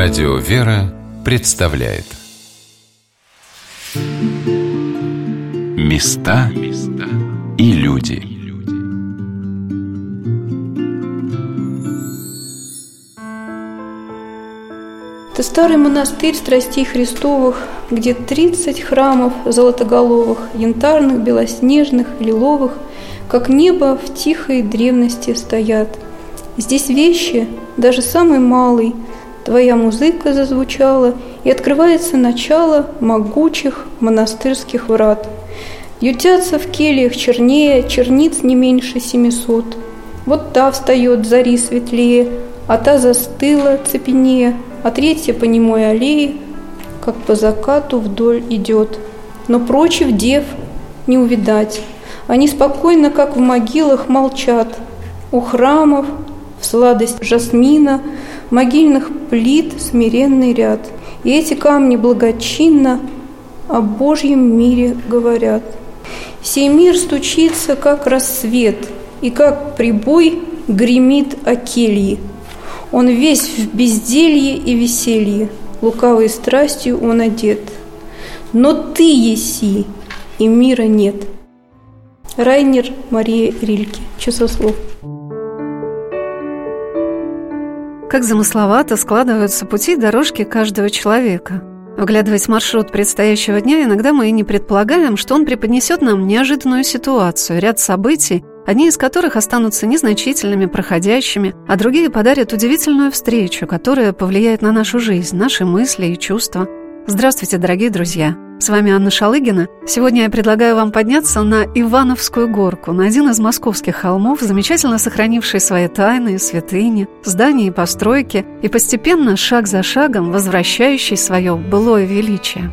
Радио «Вера» представляет Места и люди Это старый монастырь страстей Христовых, где 30 храмов золотоголовых, янтарных, белоснежных, лиловых, как небо в тихой древности стоят. Здесь вещи, даже самый малый, твоя музыка зазвучала, и открывается начало могучих монастырских врат. Ютятся в кельях чернее, черниц не меньше семисот. Вот та встает зари светлее, а та застыла цепенее – а третья по немой аллее, как по закату вдоль идет. Но прочих дев не увидать. Они спокойно, как в могилах, молчат. У храмов в сладость жасмина, могильных плит смиренный ряд. И эти камни благочинно о Божьем мире говорят. Сей мир стучится, как рассвет, и как прибой гремит о кельи – он весь в безделье и веселье, лукавой страстью он одет. Но ты еси, и мира нет. Райнер Мария Рильке. Часослов. Как замысловато складываются пути и дорожки каждого человека. Вглядываясь в маршрут предстоящего дня, иногда мы и не предполагаем, что он преподнесет нам неожиданную ситуацию, ряд событий, одни из которых останутся незначительными, проходящими, а другие подарят удивительную встречу, которая повлияет на нашу жизнь, наши мысли и чувства. Здравствуйте, дорогие друзья! С вами Анна Шалыгина. Сегодня я предлагаю вам подняться на Ивановскую горку, на один из московских холмов, замечательно сохранивший свои тайны, святыни, здания и постройки, и постепенно, шаг за шагом, возвращающий свое былое величие.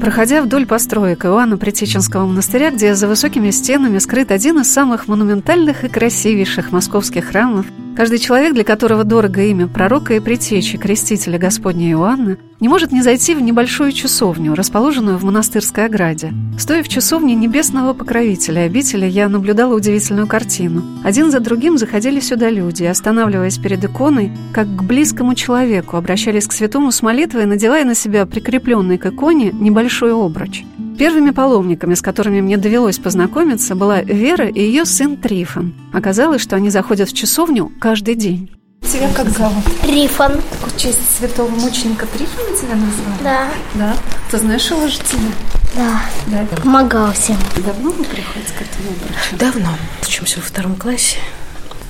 Проходя вдоль построек Иоанна Притеченского монастыря, где за высокими стенами скрыт один из самых монументальных и красивейших московских храмов, каждый человек, для которого дорого имя пророка и притечи крестителя Господня Иоанна, не может не зайти в небольшую часовню, расположенную в монастырской ограде. Стоя в часовне небесного покровителя обители, я наблюдала удивительную картину. Один за другим заходили сюда люди, останавливаясь перед иконой, как к близкому человеку, обращались к святому с молитвой, надевая на себя прикрепленный к иконе небольшой обруч. Первыми паломниками, с которыми мне довелось познакомиться, была Вера и ее сын Трифон. Оказалось, что они заходят в часовню каждый день. Тебя как зовут? Трифон. В честь святого мученика Трифона тебя назвали? Да. Да. Ты знаешь его житие? Да. Да. Помогал всем. Давно вы приходите к этому обручу? Давно. Учимся во втором классе.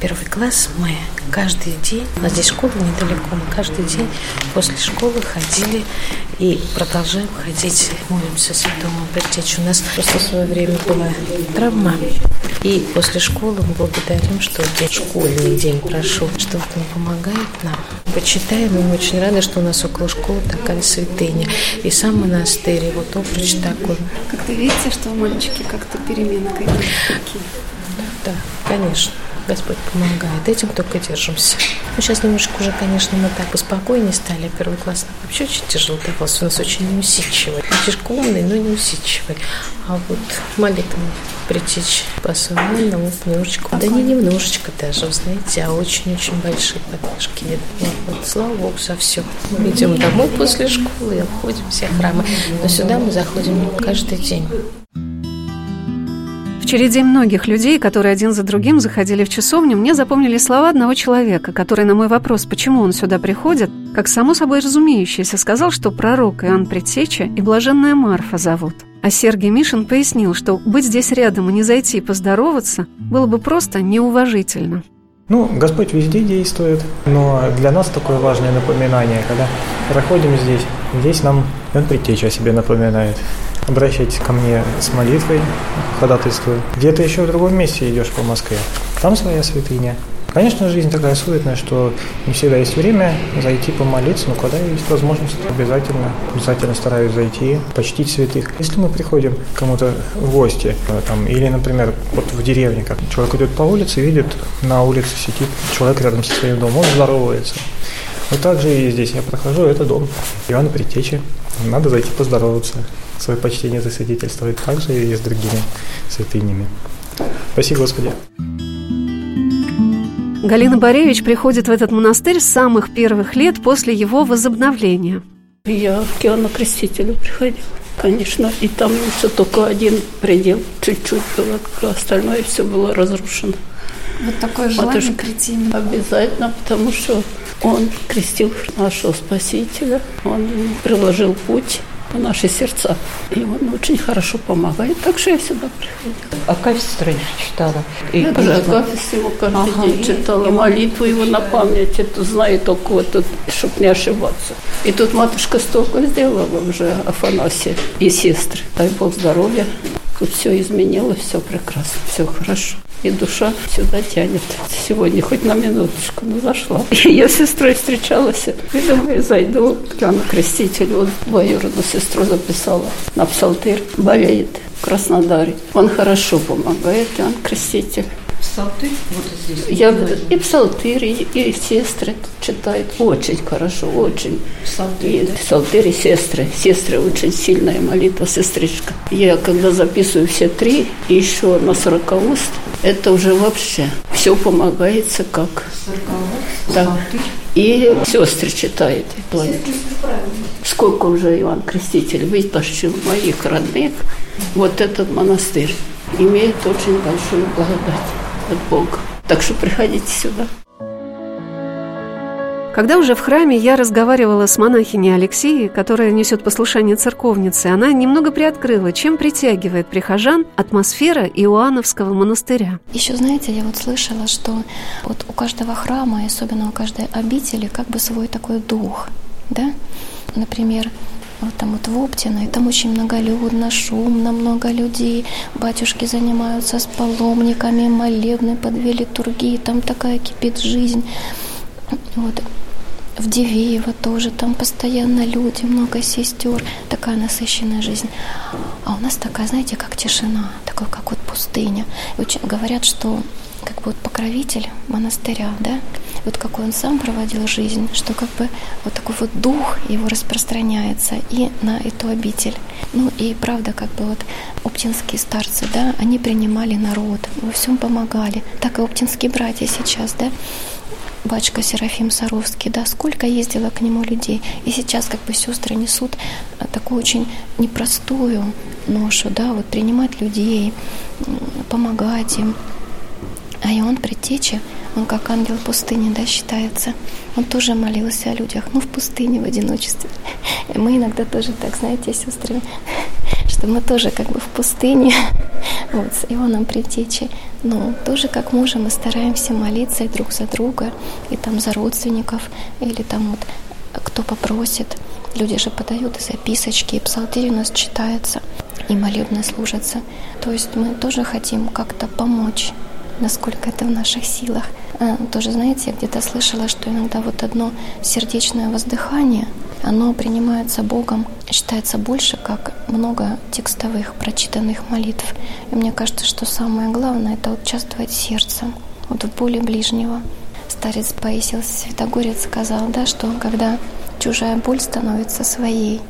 Первый класс мы каждый день, у нас здесь школа недалеко, мы каждый день после школы ходили и продолжаем ходить, молимся святому Предтечу. У нас просто в свое время была травма, и после школы мы благодарим, что день, школьный день прошел, что он помогает нам. Почитаем, и мы очень рады, что у нас около школы такая святыня. И сам монастырь, и вот обруч такой. Как ты видите, что у мальчики как-то перемены какие-то? Да, конечно. Господь помогает. Этим только держимся. Ну, сейчас немножко уже, конечно, мы так поспокойнее стали. Первый класс вообще очень тяжело давался. У нас очень неусидчивый. Мальчишка умный, но неусидчивый. А вот молитва притечь по-своему, вот немножечко, да не немножечко даже, знаете, а очень-очень большие. Вот, вот, слава Богу за все. Мы идем домой после школы и обходим все храмы. Но сюда мы заходим каждый день. Череде многих людей, которые один за другим заходили в часовню, мне запомнили слова одного человека, который на мой вопрос, почему он сюда приходит, как само собой разумеющееся, сказал, что пророк Иоанн Предтеча и блаженная Марфа зовут. А Сергей Мишин пояснил, что быть здесь рядом и не зайти поздороваться было бы просто неуважительно. Ну, Господь везде действует, но для нас такое важное напоминание, когда проходим здесь, здесь нам Он Предтеча о себе напоминает обращайтесь ко мне с молитвой, ходатайствую. Где-то еще в другом месте идешь по Москве, там своя святыня. Конечно, жизнь такая суетная, что не всегда есть время зайти помолиться, но когда есть возможность, обязательно, обязательно стараюсь зайти, почтить святых. Если мы приходим к кому-то в гости, э, там, или, например, вот в деревне, как человек идет по улице, видит, на улице сидит человек рядом со своим домом, он здоровается. Вот так же и здесь я прохожу, это дом Ивана Притечи. Надо зайти поздороваться свое почтение засвидетельствовать также и с другими святынями. Спасибо, Господи. Галина Боревич приходит в этот монастырь с самых первых лет после его возобновления. Я к Иоанну Крестителю приходила, конечно, и там все только один предел, чуть-чуть было, остальное все было разрушено. Вот такое желание Матушка, прийти. Обязательно, потому что он крестил нашего Спасителя, он приложил путь в наши сердца. И он очень хорошо помогает, так что я сюда приходила. Акафистры читала. И Я даже Акафист его каждый Ага. день читала, молитву его на память, это знаю только вот тут, чтобы не ошибаться. И тут матушка столько сделала уже Афанасия и сестры. Дай Бог здоровья. Тут все изменилось, все прекрасно, все хорошо. И душа сюда тянет. Сегодня хоть на минуточку, но зашла. Я с сестрой встречалась. И думаю, зайду к Иоанну Крестителю. Вот двоюродную сестру записала на псалтырь. Болеет в Краснодаре. Он хорошо помогает, Иоанн Креститель. Псалтырь вот здесь. Я и псалтырь, и, и сестры читают очень хорошо, очень. Псалтырь, И да? псалтырь и сестры. Сестры очень сильная молитва, сестричка. Я когда записываю все три, и еще на сорокауст, это уже вообще все помогается как. Да. И сестры читают. Сколько уже Иван Креститель вытащил моих родных, вот этот монастырь имеет очень большую благодать от Бога. Так что приходите сюда. Когда уже в храме я разговаривала с монахиней Алексеей, которая несет послушание церковницы, она немного приоткрыла, чем притягивает прихожан атмосфера Иоанновского монастыря. Еще, знаете, я вот слышала, что вот у каждого храма, и особенно у каждой обители, как бы свой такой дух, да? Например, вот там вот в Оптино, и там очень многолюдно, шумно, много людей. Батюшки занимаются с паломниками, молебны под две литургии, там такая кипит жизнь. Вот. В Дивеево тоже, там постоянно люди, много сестер, такая насыщенная жизнь. А у нас такая, знаете, как тишина, такой, как вот пустыня. И очень говорят, что как бы вот покровитель монастыря, да, вот какой он сам проводил жизнь, что как бы вот такой вот дух его распространяется и на эту обитель. Ну и правда, как бы вот оптинские старцы, да, они принимали народ, во всем помогали. Так и оптинские братья сейчас, да, батюшка Серафим Саровский, да, сколько ездило к нему людей. И сейчас как бы сестры несут э, такую очень непростую ношу, да, вот принимать людей, помогать им. А и он предтеча, он как ангел пустыни, да, считается. Он тоже молился о людях, ну, в пустыне, в одиночестве. И мы иногда тоже так, знаете, с сестрами, что мы тоже как бы в пустыне, вот, с Ионом Предтечей. Ну, тоже как можем, мы стараемся молиться и друг за друга, и там за родственников, или там вот кто попросит. Люди же подают и записочки, и псалтырь у нас читается, и молебны служатся. То есть мы тоже хотим как-то помочь насколько это в наших силах. А, тоже, знаете, я где-то слышала, что иногда вот одно сердечное воздыхание, оно принимается Богом, считается больше, как много текстовых прочитанных молитв. И мне кажется, что самое главное – это участвовать сердцем, вот в боли ближнего. Старец Паисил Святогорец сказал, да, что когда чужая боль становится своей.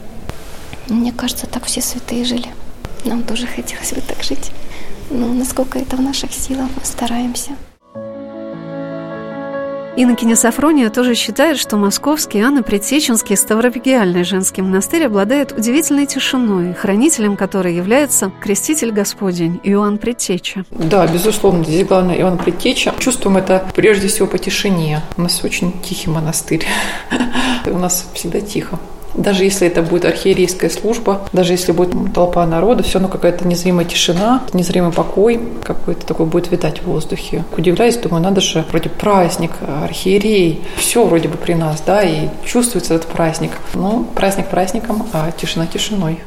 Мне кажется, так все святые жили. Нам тоже хотелось бы так жить. Ну, насколько это в наших силах, мы стараемся. Иннокеня Сафрония тоже считает, что московский Анно-Предсеченский Ставропигиальный женский монастырь обладает удивительной тишиной, хранителем которой является креститель Господень Иоанн Предтеча. Да, безусловно, здесь главное Иоанн Предтеча. Чувствуем это прежде всего по тишине. У нас очень тихий монастырь. У нас всегда тихо. Даже если это будет архиерейская служба, даже если будет толпа народа, все равно какая-то незримая тишина, незримый покой какой-то такой будет витать в воздухе. Удивляюсь, думаю, надо же, вроде праздник, архиерей, все вроде бы при нас, да, и чувствуется этот праздник. Ну, праздник праздником, а тишина тишиной.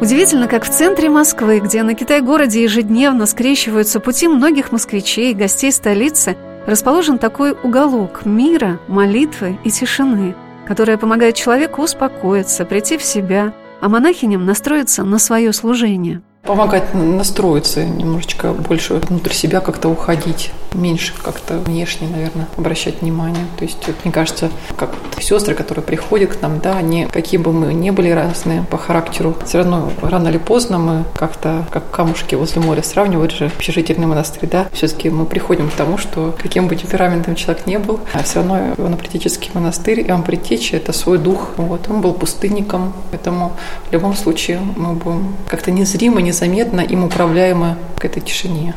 Удивительно, как в центре Москвы, где на Китай-городе ежедневно скрещиваются пути многих москвичей и гостей столицы, расположен такой уголок мира, молитвы и тишины – которая помогает человеку успокоиться, прийти в себя, а монахиням настроиться на свое служение. Помогать настроиться, немножечко больше внутрь себя как-то уходить. Меньше как-то внешне, наверное, обращать внимание. То есть, вот, мне кажется, как вот сестры, которые приходят к нам, да, они, какие бы мы ни были разные по характеру, все равно рано или поздно мы как-то, как камушки возле моря сравнивают же общежительный монастырь, да, все-таки мы приходим к тому, что каким бы темпераментным человек не был, а все равно ивано-притеческий монастырь, Иоанн Притечи – это свой дух. Вот, он был пустынником, поэтому в любом случае мы будем как-то незримо, незаметно им управляемы к этой тишине.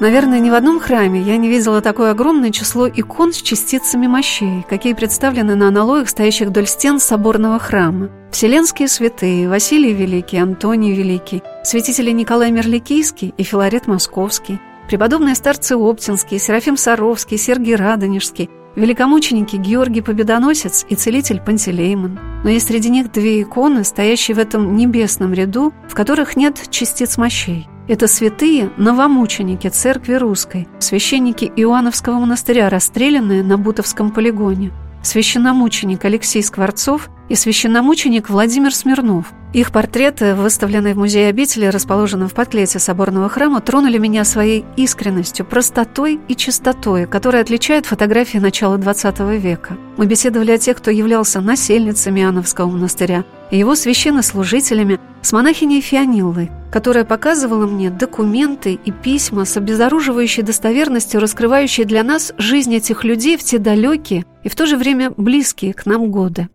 Наверное, ни в одном храме я не видела такое огромное число икон с частицами мощей, какие представлены на аналоях, стоящих вдоль стен соборного храма. Вселенские святые, Василий Великий, Антоний Великий, святители Николай Мерликийский и Филарет Московский, преподобные старцы Оптинские, Серафим Саровский, Сергий Радонежский, великомученики Георгий Победоносец и целитель Пантелеймон. Но есть среди них две иконы, стоящие в этом небесном ряду, в которых нет частиц мощей. Это святые новомученики церкви русской, священники Иоанновского монастыря, расстрелянные на Бутовском полигоне, священномученик Алексей Скворцов и священномученик Владимир Смирнов. Их портреты, выставленные в музее обители, расположенном в подклете соборного храма, тронули меня своей искренностью, простотой и чистотой, которая отличает фотографии начала XX века. Мы беседовали о тех, кто являлся насельницами Иоанновского монастыря, и его священнослужителями, с монахиней Фиониллой, которая показывала мне документы и письма с обезоруживающей достоверностью, раскрывающие для нас жизнь этих людей в те далекие и в то же время близкие к нам годы.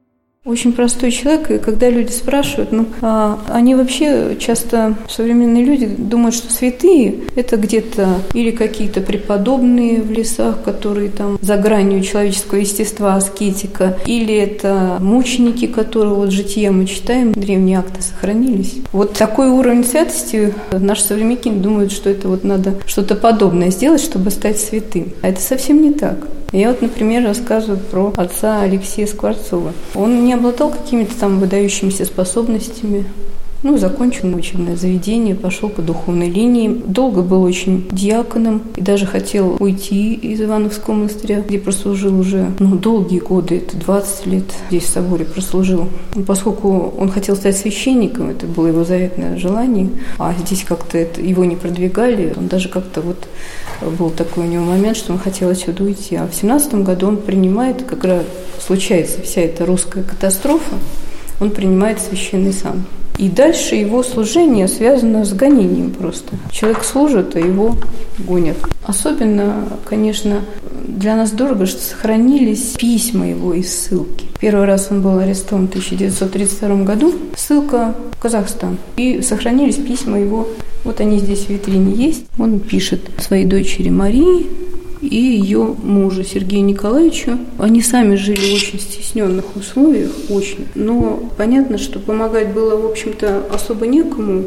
Очень простой человек, и когда люди спрашивают, ну, а они вообще часто, современные люди, думают, что святые – это где-то или какие-то преподобные в лесах, которые там за гранью человеческого естества, аскетика, или это мученики, которые вот жития мы читаем, древние акты сохранились. Вот такой уровень святости наши современники думают, что это вот надо что-то подобное сделать, чтобы стать святым. А это совсем не так. Я вот, например, рассказываю про отца Алексея Скворцова. Он не обладал какими-то там выдающимися способностями, ну, закончил учебное заведение, пошел по духовной линии. Долго был очень диаконом и даже хотел уйти из Ивановского монастыря, где прослужил уже ну, долгие годы, это 20 лет здесь в соборе прослужил. Поскольку он хотел стать священником, это было его заветное желание, а здесь как-то это, его не продвигали, он даже как-то вот был такой у него момент, что он хотел отсюда уйти. А в 17 году он принимает, как раз случается вся эта русская катастрофа, он принимает священный сан. И дальше его служение связано с гонением просто. Человек служит, а его гонят. Особенно, конечно, для нас дорого, что сохранились письма его и ссылки. Первый раз он был арестован в 1932 году. Ссылка в Казахстан. И сохранились письма его. Вот они здесь в витрине есть. Он пишет своей дочери Марии, и ее мужу Сергею Николаевичу. Они сами жили в очень стесненных условиях, очень. Но понятно, что помогать было, в общем-то, особо некому.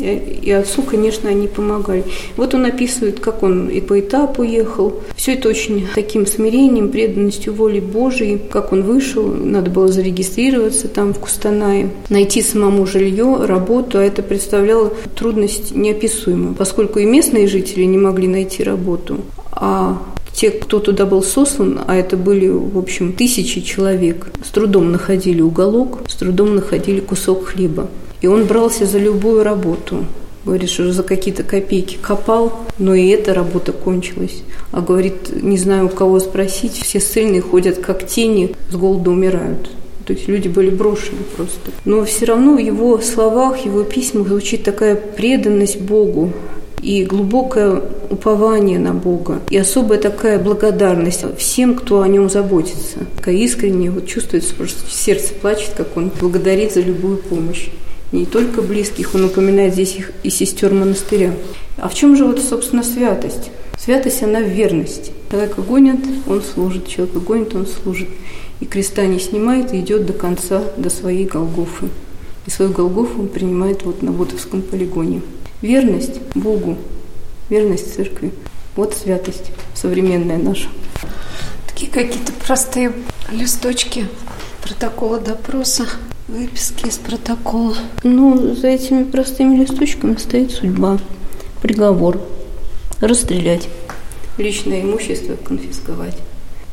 И отцу, конечно, они помогали. Вот он описывает, как он и по этапу ехал. Все это очень таким смирением, преданностью воли Божией. Как он вышел, надо было зарегистрироваться там в Кустанае, найти самому жилье, работу, а это представляло трудность неописуемую, поскольку и местные жители не могли найти работу, а те, кто туда был сослан, а это были, в общем, тысячи человек, с трудом находили уголок, с трудом находили кусок хлеба. И он брался за любую работу. Говорит, что за какие-то копейки копал, но и эта работа кончилась. А говорит, не знаю, у кого спросить, все ссыльные ходят как тени, с голода умирают. То есть люди были брошены просто. Но все равно в его словах, его письмах звучит такая преданность Богу, и глубокое упование на Бога, и особая такая благодарность всем, кто о нем заботится. Такая искренняя, вот чувствуется, просто сердце плачет, как он благодарит за любую помощь. Не только близких, он упоминает здесь их и сестер монастыря. А в чем же вот, собственно, святость? Святость, она в верности. Человека гонят, он служит. Человека гонит, он служит. И креста не снимает и идет до конца, до своей Голгофы. И свою Голгофу он принимает вот на Бутовском полигоне. Верность Богу, верность церкви. Вот святость современная наша. Такие какие-то простые листочки протокола допроса, выписки из протокола. Ну, за этими простыми листочками стоит судьба, приговор. Расстрелять, личное имущество конфисковать.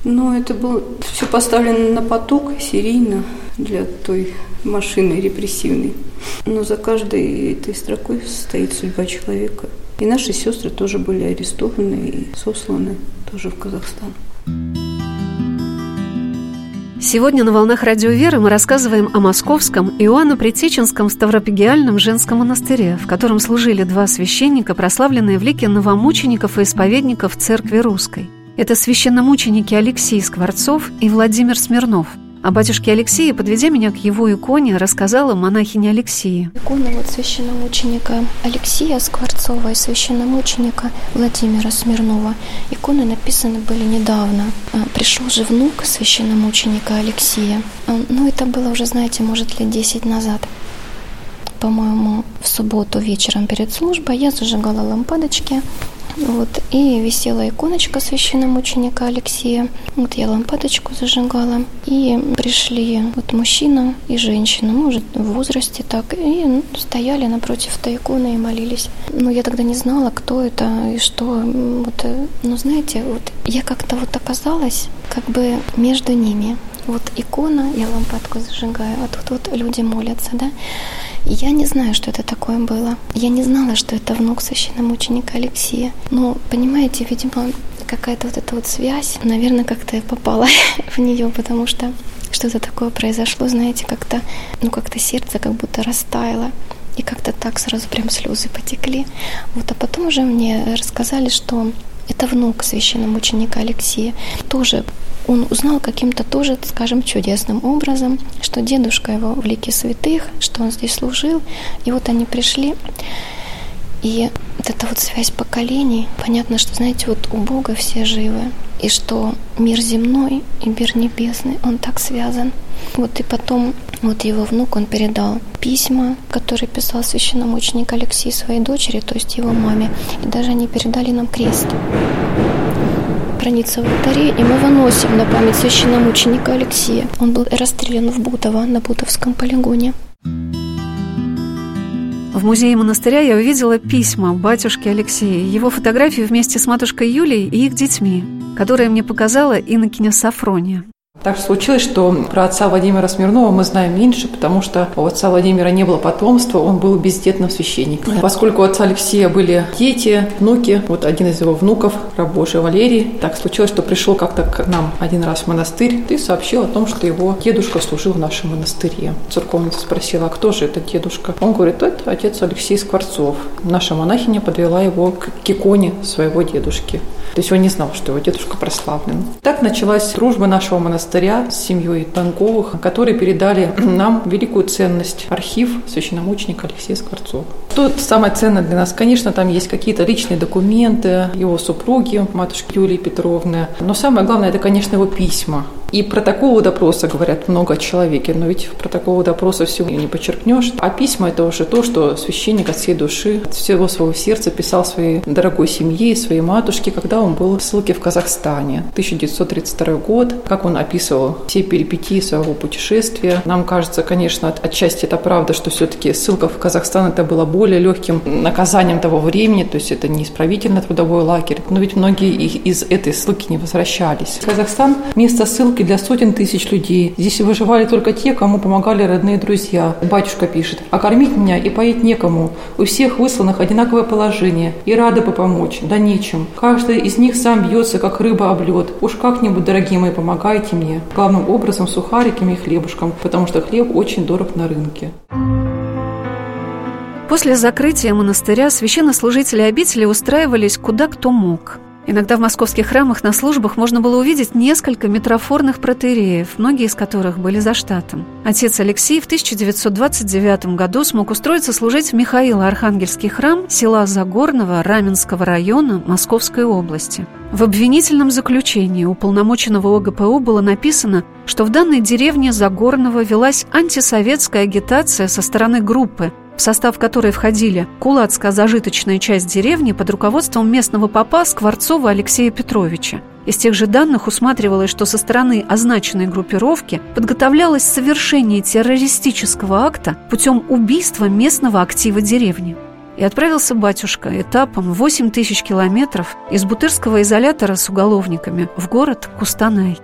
Но это было все поставлено на поток серийно для той машины репрессивной. Но за каждой этой строкой стоит судьба человека. И наши сестры тоже были арестованы и сосланы тоже в Казахстан. Сегодня на «Волнах Радио Веры» мы рассказываем о московском Иоанно-Предтеченском Ставропигиальном женском монастыре, в котором служили два священника, прославленные в лике новомучеников и исповедников Церкви Русской. Это священномученики Алексей Скворцов и Владимир Смирнов – о батюшке Алексее, подведя меня к его иконе, рассказала монахиня Алексея. Икона вот священномученика Алексея Скворцова и священномученика Владимира Смирнова. Иконы написаны были недавно. А, пришел же внук священномученика Алексея. А, ну, это было уже, знаете, может, лет 10 назад по-моему, в субботу вечером перед службой я зажигала лампадочки, вот, и висела иконочка священномученика Алексея. Вот я лампадочку зажигала. И пришли вот мужчина и женщина, может, в возрасте так, и ну, стояли напротив этой иконы и молились. Ну, я тогда не знала, кто это и что. Вот, ну, знаете, вот я как-то вот оказалась как бы между ними. Вот икона, я лампадку зажигаю, а тут вот люди молятся, да. Я не знаю, что это такое было. Я не знала, что это внук священномученика Алексея. Но, понимаете, видимо, какая-то вот эта вот связь, наверное, как-то я попала в нее, потому что что-то такое произошло, знаете, как-то, ну, как-то сердце как будто растаяло. И как-то так сразу прям слезы потекли. Вот, а потом уже мне рассказали, что это внук священномученика Алексея. Тоже он узнал каким-то тоже, скажем, чудесным образом, что дедушка его в лике святых, что он здесь служил. И вот они пришли, и вот эта вот связь поколений, понятно, что, знаете, вот у Бога все живы, и что мир земной и мир небесный, он так связан. Вот и потом вот его внук, он передал письма, которые писал священномученик Алексей своей дочери, то есть его маме. И даже они передали нам крест хранится в алтаре, и мы выносим на память священномученика Алексея. Он был расстрелян в Бутово на Бутовском полигоне. В музее монастыря я увидела письма батюшки Алексея, его фотографии вместе с матушкой Юлией и их детьми, которые мне показала инокиня Сафрония. Так случилось, что про отца Владимира Смирнова мы знаем меньше, потому что у отца Владимира не было потомства, он был бездетным священником. Поскольку у отца Алексея были дети, внуки, вот один из его внуков, раб Божий Валерий, так случилось, что пришел как-то к нам один раз в монастырь и сообщил о том, что его дедушка служил в нашем монастыре. Церковница спросила, а кто же этот дедушка? Он говорит, это отец Алексей Скворцов. Наша монахиня подвела его к иконе своего дедушки. То есть он не знал, что его дедушка прославлен. Так началась дружба нашего монастыря монастыря с семьей Танковых, которые передали нам великую ценность – архив священномученика Алексея Скворцова. Что самое ценное для нас? Конечно, там есть какие-то личные документы его супруги, матушки Юлии Петровны. Но самое главное – это, конечно, его письма. И протоколы допроса говорят много о человеке, но ведь в протоколы допроса всего не подчеркнешь. А письма – это уже то, что священник от всей души, от всего своего сердца писал своей дорогой семье и своей матушке, когда он был в ссылке в Казахстане. 1932 год, как он описывал все перипетии своего путешествия. Нам кажется, конечно, отчасти это правда, что все-таки ссылка в Казахстан это было более легким наказанием того времени, то есть это не исправительно трудовой лагерь, но ведь многие из этой ссылки не возвращались. Казахстан – место ссылки ссылки для сотен тысяч людей. Здесь выживали только те, кому помогали родные друзья. Батюшка пишет, а кормить меня и поить некому. У всех высланных одинаковое положение. И рады бы помочь, да нечем. Каждый из них сам бьется, как рыба об лед. Уж как-нибудь, дорогие мои, помогайте мне. Главным образом сухариками и хлебушком, потому что хлеб очень дорог на рынке. После закрытия монастыря священнослужители обители устраивались куда кто мог – Иногда в московских храмах на службах можно было увидеть несколько метрофорных протеереев, многие из которых были за штатом. Отец Алексей в 1929 году смог устроиться служить в Михаило-Архангельский храм села Загорного Раменского района Московской области. В обвинительном заключении уполномоченного ОГПУ было написано, что в данной деревне Загорного велась антисоветская агитация со стороны группы, в состав которой входили кулацкая зажиточная часть деревни под руководством местного попа Скворцова Алексея Петровича. Из тех же данных усматривалось, что со стороны означенной группировки подготовлялось совершение террористического акта путем убийства местного актива деревни. И отправился батюшка этапом 8 тысяч километров из бутырского изолятора с уголовниками в город Кустанай.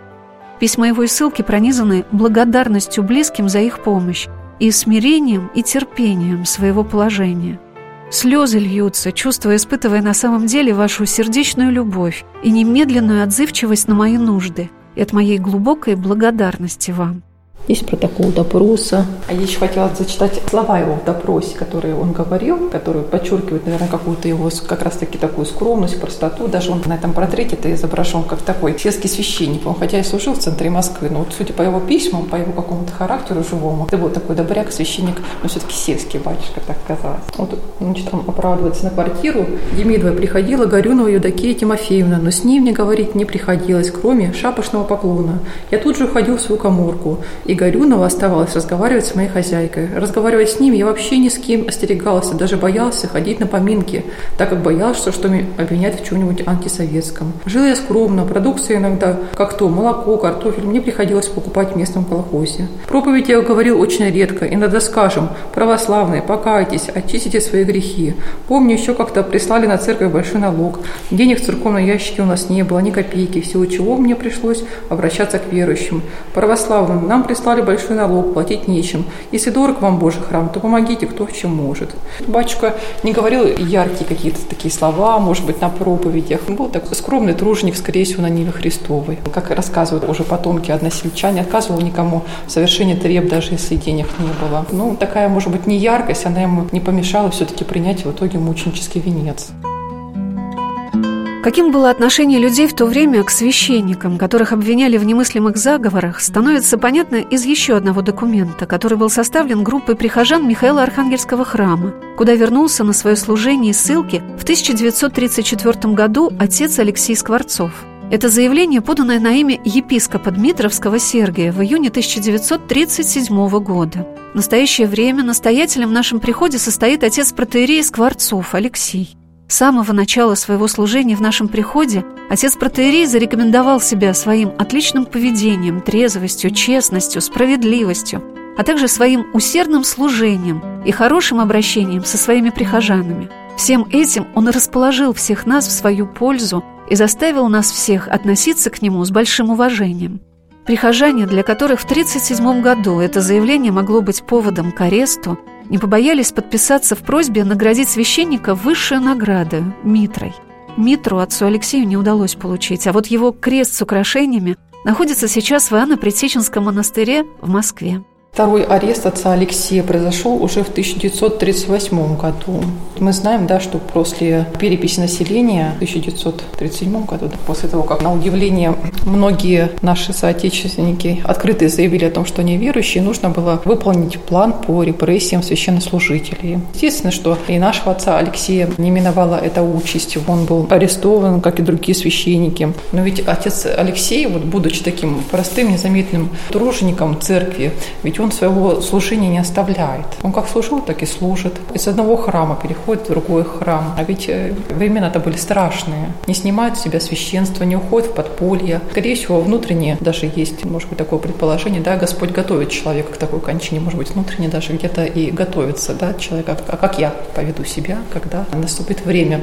Письма его и ссылки пронизаны благодарностью близким за их помощь, и смирением и терпением своего положения. Слезы льются, чувствуя, испытывая на самом деле вашу сердечную любовь и немедленную отзывчивость на мои нужды и от моей глубокой благодарности вам. Есть протокол допроса. А я еще хотела зачитать слова его в допросе, которые он говорил, которые подчеркивают, наверное, какую-то его как раз-таки такую скромность, простоту. Даже он на этом портрете это изображен как такой сельский священник. Он хотя и служил в центре Москвы, но вот судя по его письмам, по его какому-то характеру живому, это был такой добряк, священник, но все-таки сельский батюшка, так казалось. Вот, значит, он оправдывается на квартиру. Демидова приходила Горюнова Евдокия Тимофеевна, но с ней мне говорить не приходилось, кроме шапошного поклона. Я тут же уходил в свою коморку и и Горюнова оставалось разговаривать с моей хозяйкой. Разговаривать с ним я вообще ни с кем остерегался, даже боялся ходить на поминки, так как боялся, что меня обвинять в чем-нибудь антисоветском. Жил я скромно, продукция иногда, как то, молоко, картофель, мне приходилось покупать в местном колхозе. Проповедь я говорил очень редко, иногда скажем, православные, покайтесь, очистите свои грехи. Помню, еще как-то прислали на церковь большой налог. Денег в церковном ящике у нас не было, ни копейки, всего чего мне пришлось обращаться к верующим. Православным нам прислали прислали большой налог, платить нечем. Если дорог вам Божий храм, то помогите, кто в чем может. Батюшка не говорил яркие какие-то такие слова, может быть, на проповедях. Он был такой скромный труженик, скорее всего, на Ниве Христовой. Как рассказывают уже потомки односельчане, отказывал никому в совершении треб, даже если денег не было. Ну, такая, может быть, не яркость, она ему не помешала все-таки принять в итоге мученический венец. Каким было отношение людей в то время к священникам, которых обвиняли в немыслимых заговорах, становится понятно из еще одного документа, который был составлен группой прихожан Михаила Архангельского храма, куда вернулся на свое служение и ссылки в 1934 году отец Алексей Скворцов. Это заявление, поданное на имя епископа Дмитровского Сергия в июне 1937 года. В настоящее время настоятелем в нашем приходе состоит отец протеерей Скворцов Алексей. С самого начала своего служения в нашем приходе отец протеерей зарекомендовал себя своим отличным поведением, трезвостью, честностью, справедливостью, а также своим усердным служением и хорошим обращением со своими прихожанами. Всем этим он расположил всех нас в свою пользу и заставил нас всех относиться к нему с большим уважением. Прихожане, для которых в 1937 году это заявление могло быть поводом к аресту, не побоялись подписаться в просьбе наградить священника высшей наградой – Митрой. Митру отцу Алексею не удалось получить, а вот его крест с украшениями находится сейчас в Иоанно-Предсеченском монастыре в Москве. Второй арест отца Алексея произошел уже в 1938 году. Мы знаем, да, что после переписи населения в 1937 году, после того, как на удивление многие наши соотечественники открыто заявили о том, что они верующие, нужно было выполнить план по репрессиям священнослужителей. Естественно, что и нашего отца Алексея не миновала эта участь. Он был арестован, как и другие священники. Но ведь отец Алексей, вот будучи таким простым, незаметным тружеником церкви, ведь он своего служения не оставляет. Он как служил, так и служит. Из одного храма переходит в другой храм. А ведь э, времена-то были страшные. Не снимают с себя священство, не уходят в подполье. Скорее всего, внутренне даже есть, может быть, такое предположение, да, Господь готовит человека к такой кончине, может быть, внутренне даже где-то и готовится, да, человека, а как я поведу себя, когда наступит время.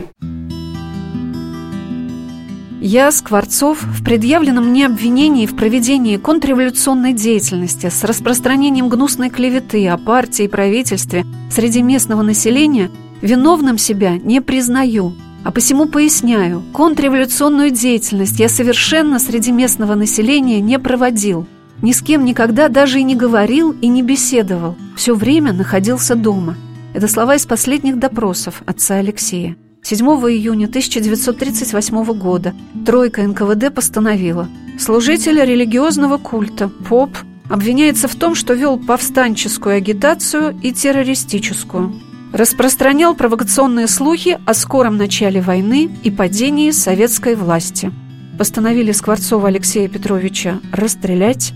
Я, Скворцов, в предъявленном мне обвинении в проведении контрреволюционной деятельности с распространением гнусной клеветы о партии и правительстве среди местного населения виновным себя не признаю, а посему поясняю, контрреволюционную деятельность я совершенно среди местного населения не проводил. Ни с кем никогда даже и не говорил и не беседовал. Все время находился дома. Это слова из последних допросов отца Алексея. 7 июня 1938 года тройка НКВД постановила служитель религиозного культа, поп, обвиняется в том, что вел повстанческую агитацию и террористическую. Распространял провокационные слухи о скором начале войны и падении советской власти. Постановили Скворцова Алексея Петровича расстрелять,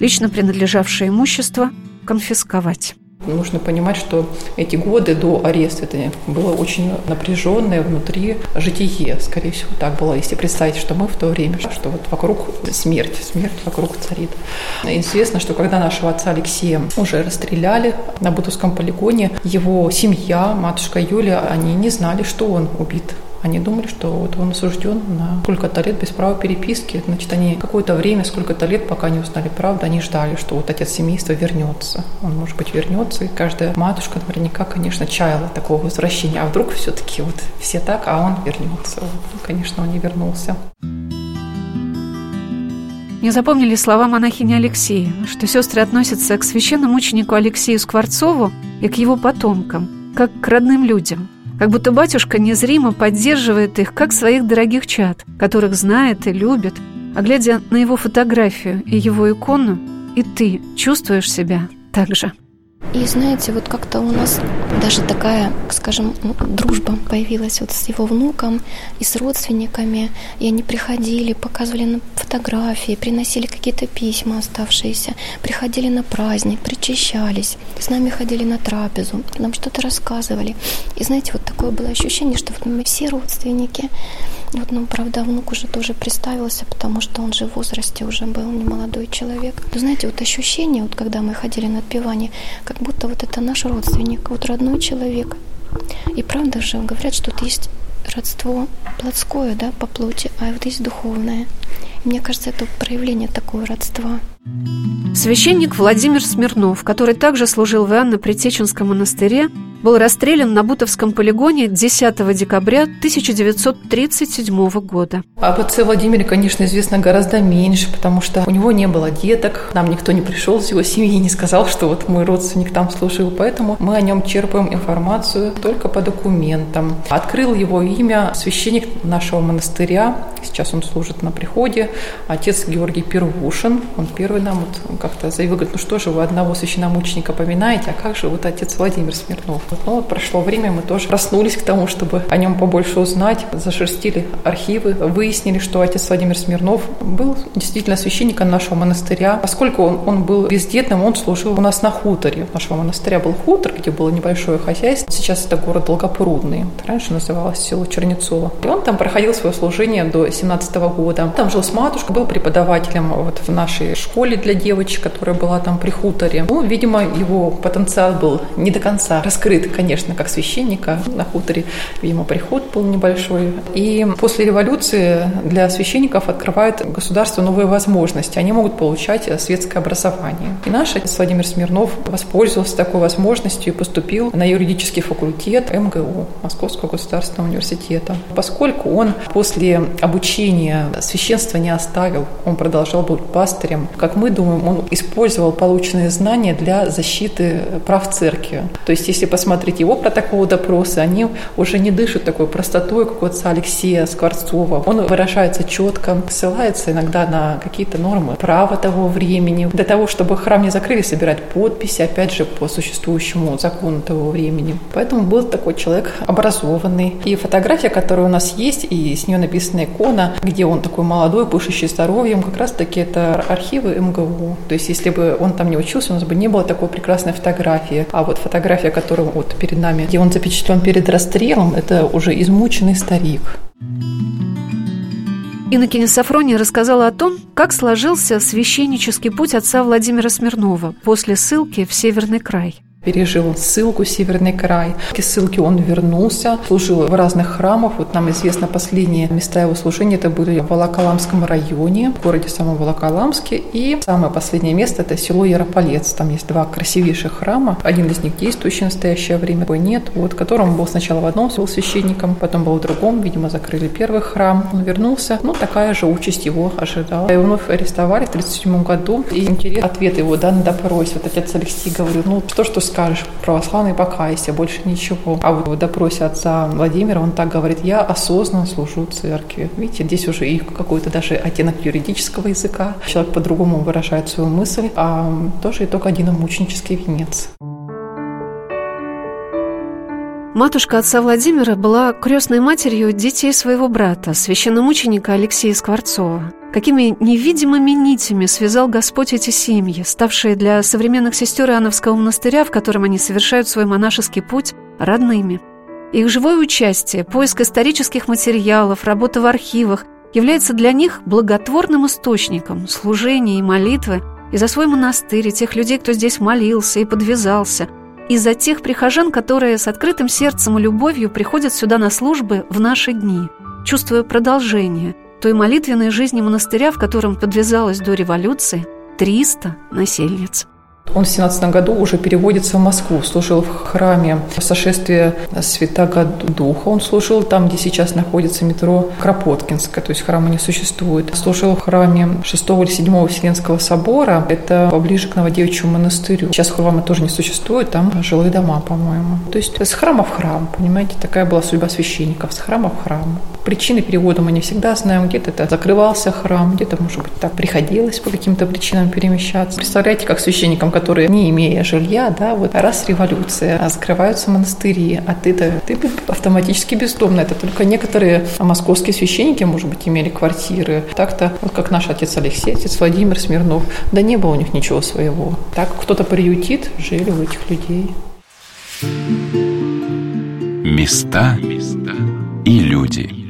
лично принадлежавшее имущество конфисковать. Нужно понимать, что эти годы до ареста это было очень напряженное внутри житие. Скорее всего, так было, если представить, что мы в то время, что вот вокруг смерть, смерть вокруг царит. Известно, что когда нашего отца Алексея уже расстреляли на Бутовском полигоне, его семья, матушка Юлия, они не знали, что он убит Они думали, что вот он осужден на сколько-то лет без права переписки. Значит, они какое-то время, сколько-то лет, пока не узнали правду, они ждали, что вот отец семейства вернется. Он, может быть, вернется, и каждая матушка наверняка, конечно, чаяла такого возвращения. А вдруг все-таки вот все так, а он вернется. Вот, конечно, он не вернулся. Мне запомнили слова монахини Алексея, что сестры относятся к священному ученику Алексею Скворцову и к его потомкам, как к родным людям. Как будто батюшка незримо поддерживает их, как своих дорогих чад, которых знает и любит. А глядя на его фотографию и его икону, и ты чувствуешь себя так же. И знаете, вот как-то у нас даже такая, скажем, дружба появилась вот с его внуком и с родственниками. И они приходили, показывали на фотографии, приносили какие-то письма оставшиеся, приходили на праздник, причащались, с нами ходили на трапезу, нам что-то рассказывали. И знаете, вот такое было ощущение, что вот мы все родственники. Вот, ну, правда, внук уже тоже представился, потому что он же в возрасте уже был не молодой человек. Но знаете, вот ощущение, вот когда мы ходили на отпевание, как будто вот это наш родственник, вот родной человек. И правда же говорят, что тут есть родство плотское, да, по плоти, а вот есть духовное. И мне кажется, это проявление такого родства. Священник Владимир Смирнов, который также служил в Иоанно-Предтеченском монастыре, был расстрелян на Бутовском полигоне 10 декабря 1937 года. Об отце Владимире, конечно, известно гораздо меньше, потому что у него не было деток, нам никто не пришел с его семьи и не сказал, что вот мой родственник там служил, поэтому мы о нем черпаем информацию только по документам. Открыл его имя священник нашего монастыря, сейчас он служит на приходе, отец Георгий Первушин, он первый нам вот как-то заявил, говорит, ну что же, вы одного священномученика поминаете, а как же вот отец Владимир Смирнов? Ну, вот прошло время, мы тоже проснулись к тому, чтобы о нем побольше узнать, зашерстили архивы, выяснили, что отец Владимир Смирнов был действительно священником нашего монастыря. Поскольку он, он был бездетным, он служил у нас на хуторе. У нашего монастыря был хутор, где было небольшое хозяйство. Сейчас это город Долгопрудный. Раньше называлось село Чернецово. И он там проходил свое служение до 17 года. Там жил с матушкой, был преподавателем вот в нашей школе для девочек, которая была там при хуторе. Ну, видимо, его потенциал был не до конца раскрыт конечно, как священника на хуторе. Видимо, приход был небольшой. И после революции для священников открывает государство новые возможности. Они могут получать светское образование. И наш Владимир Смирнов воспользовался такой возможностью и поступил на юридический факультет МГУ, Московского государственного университета. Поскольку он после обучения священства не оставил, он продолжал быть пастырем, как мы думаем, он использовал полученные знания для защиты прав церкви. То есть, если посмотреть его протоколы допроса, они уже не дышат такой простотой, как у отца Алексея Скворцова. Он выражается четко, ссылается иногда на какие-то нормы права того времени. Для того, чтобы храм не закрыли, собирать подписи, опять же, по существующему закону того времени. Поэтому был такой человек образованный. И фотография, которая у нас есть, и с нее написана икона, где он такой молодой, пышущий здоровьем, как раз-таки это архивы МГУ. То есть, если бы он там не учился, у нас бы не было такой прекрасной фотографии. А вот фотография, которую вот перед нами, где он запечатлен перед расстрелом, это уже измученный старик. Иннокене Сафрония рассказала о том, как сложился священнический путь отца Владимира Смирнова после ссылки в Северный край пережил ссылку Северный край. Из ссылки он вернулся, служил в разных храмах. Вот нам известно последние места его служения, это были в Волоколамском районе, в городе самом Волоколамске. И самое последнее место – это село Ярополец. Там есть два красивейших храма. Один из них действующий в настоящее время, другой нет. Вот, которым был сначала в одном, был священником, потом был в другом. Видимо, закрыли первый храм. Он вернулся. Ну, такая же участь его ожидала. Его вновь арестовали в 1937 году. И интересный ответ его да, на допросе. Вот отец Алексей говорил, ну, что, что скажешь, православный покайся, больше ничего. А вот в допросе отца Владимира он так говорит, я осознанно служу церкви. Видите, здесь уже и какой-то даже оттенок юридического языка. Человек по-другому выражает свою мысль, а тоже и только один мученический венец. Матушка отца Владимира была крестной матерью детей своего брата, священномученика Алексея Скворцова. Какими невидимыми нитями связал Господь эти семьи, ставшие для современных сестер Иоанновского монастыря, в котором они совершают свой монашеский путь, родными. Их живое участие, поиск исторических материалов, работа в архивах является для них благотворным источником служения и молитвы и за свой монастырь, и тех людей, кто здесь молился и подвязался – и за тех прихожан, которые с открытым сердцем и любовью приходят сюда на службы в наши дни, чувствуя продолжение той молитвенной жизни монастыря, в котором подвязалось до революции 300 насельниц. Он в 17 году уже переводится в Москву, служил в храме сошествия Святого Духа. Он служил там, где сейчас находится метро Кропоткинское, то есть храма не существует. Служил в храме 6 или 7 Вселенского собора, это поближе к Новодевичьему монастырю. Сейчас храма тоже не существует, там жилые дома, по-моему. То есть с храма в храм, понимаете, такая была судьба священников, с храма в храм. Причины перевода мы не всегда знаем, где-то это закрывался храм, где-то, может быть, так приходилось по каким-то причинам перемещаться. Представляете, как священникам, которые, не имея жилья, да, вот раз революция, а закрываются монастыри, а ты-то, ты автоматически бездомный. Это только некоторые московские священники, может быть, имели квартиры. Так-то, вот как наш отец Алексей, отец Владимир Смирнов, да не было у них ничего своего. Так кто-то приютит, жили у этих людей. Места и люди.